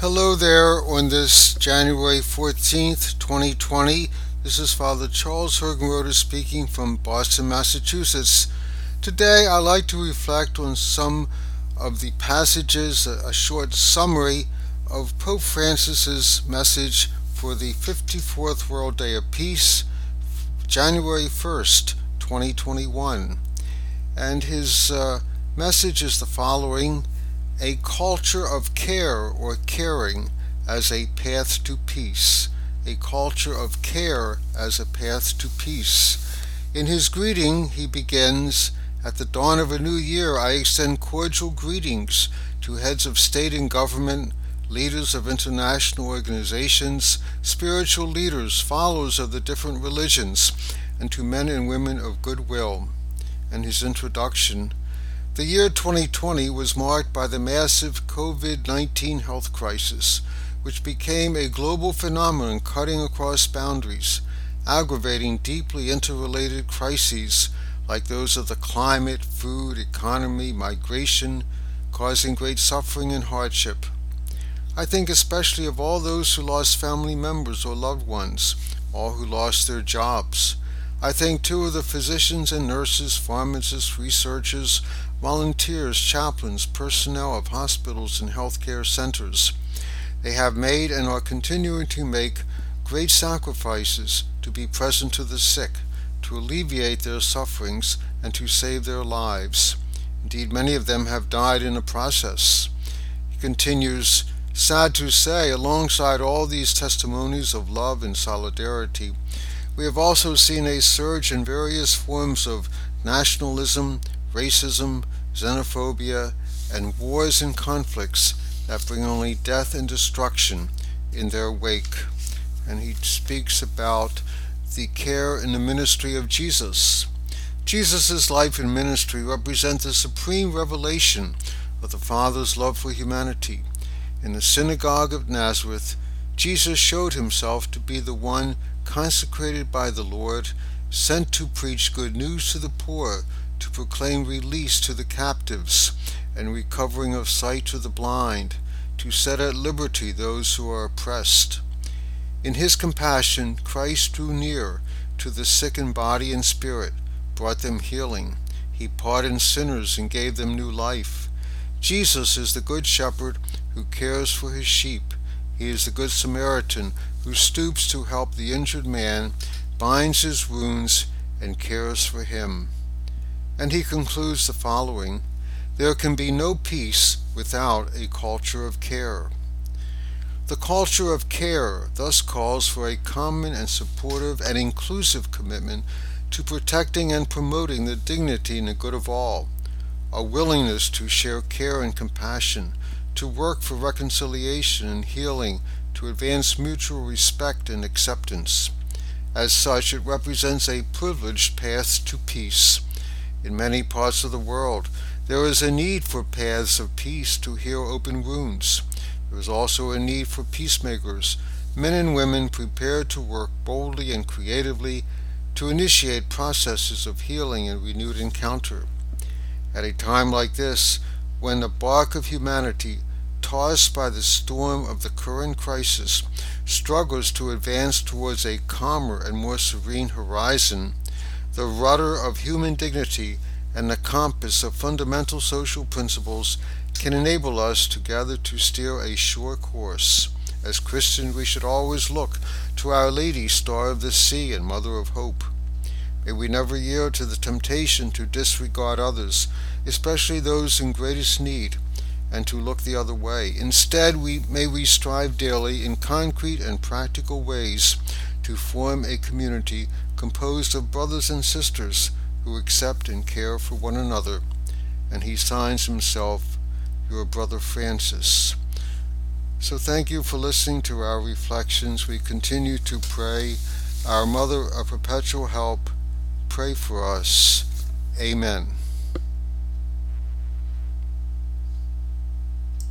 Hello there on this January 14th, 2020. This is Father Charles Hergenroder speaking from Boston, Massachusetts. Today I'd like to reflect on some of the passages, a short summary of Pope Francis's message for the 54th World Day of Peace, January 1st, 2021. And his uh, message is the following a culture of care or caring as a path to peace. A culture of care as a path to peace. In his greeting, he begins At the dawn of a new year, I extend cordial greetings to heads of state and government, leaders of international organizations, spiritual leaders, followers of the different religions, and to men and women of goodwill. And his introduction the year 2020 was marked by the massive COVID 19 health crisis, which became a global phenomenon cutting across boundaries, aggravating deeply interrelated crises like those of the climate, food, economy, migration, causing great suffering and hardship. I think especially of all those who lost family members or loved ones, all who lost their jobs. I think too of the physicians and nurses, pharmacists, researchers, volunteers, chaplains, personnel of hospitals and healthcare centers. They have made and are continuing to make great sacrifices to be present to the sick, to alleviate their sufferings, and to save their lives. Indeed, many of them have died in the process. He continues, Sad to say, alongside all these testimonies of love and solidarity, we have also seen a surge in various forms of nationalism, racism, xenophobia, and wars and conflicts that bring only death and destruction in their wake. And he speaks about the care and the ministry of Jesus. Jesus' life and ministry represent the supreme revelation of the Father's love for humanity. In the synagogue of Nazareth, Jesus showed himself to be the one consecrated by the Lord, sent to preach good news to the poor, to proclaim release to the captives and recovering of sight to the blind, to set at liberty those who are oppressed. In his compassion, Christ drew near to the sick in body and spirit, brought them healing. He pardoned sinners and gave them new life. Jesus is the Good Shepherd who cares for his sheep. He is the Good Samaritan who stoops to help the injured man, binds his wounds, and cares for him. And he concludes the following There can be no peace without a culture of care. The culture of care thus calls for a common and supportive and inclusive commitment to protecting and promoting the dignity and the good of all, a willingness to share care and compassion, to work for reconciliation and healing, to advance mutual respect and acceptance. As such, it represents a privileged path to peace in many parts of the world, there is a need for paths of peace to heal open wounds. There is also a need for peacemakers, men and women prepared to work boldly and creatively to initiate processes of healing and renewed encounter. At a time like this, when the bark of humanity, tossed by the storm of the current crisis, struggles to advance towards a calmer and more serene horizon, the rudder of human dignity and the compass of fundamental social principles can enable us together to steer a sure course. As Christians, we should always look to Our Lady, Star of the Sea and Mother of Hope. May we never yield to the temptation to disregard others, especially those in greatest need, and to look the other way. Instead, we, may we strive daily in concrete and practical ways to form a community composed of brothers and sisters who accept and care for one another, and he signs himself your brother Francis. So thank you for listening to our reflections. We continue to pray. Our Mother of Perpetual Help, pray for us. Amen.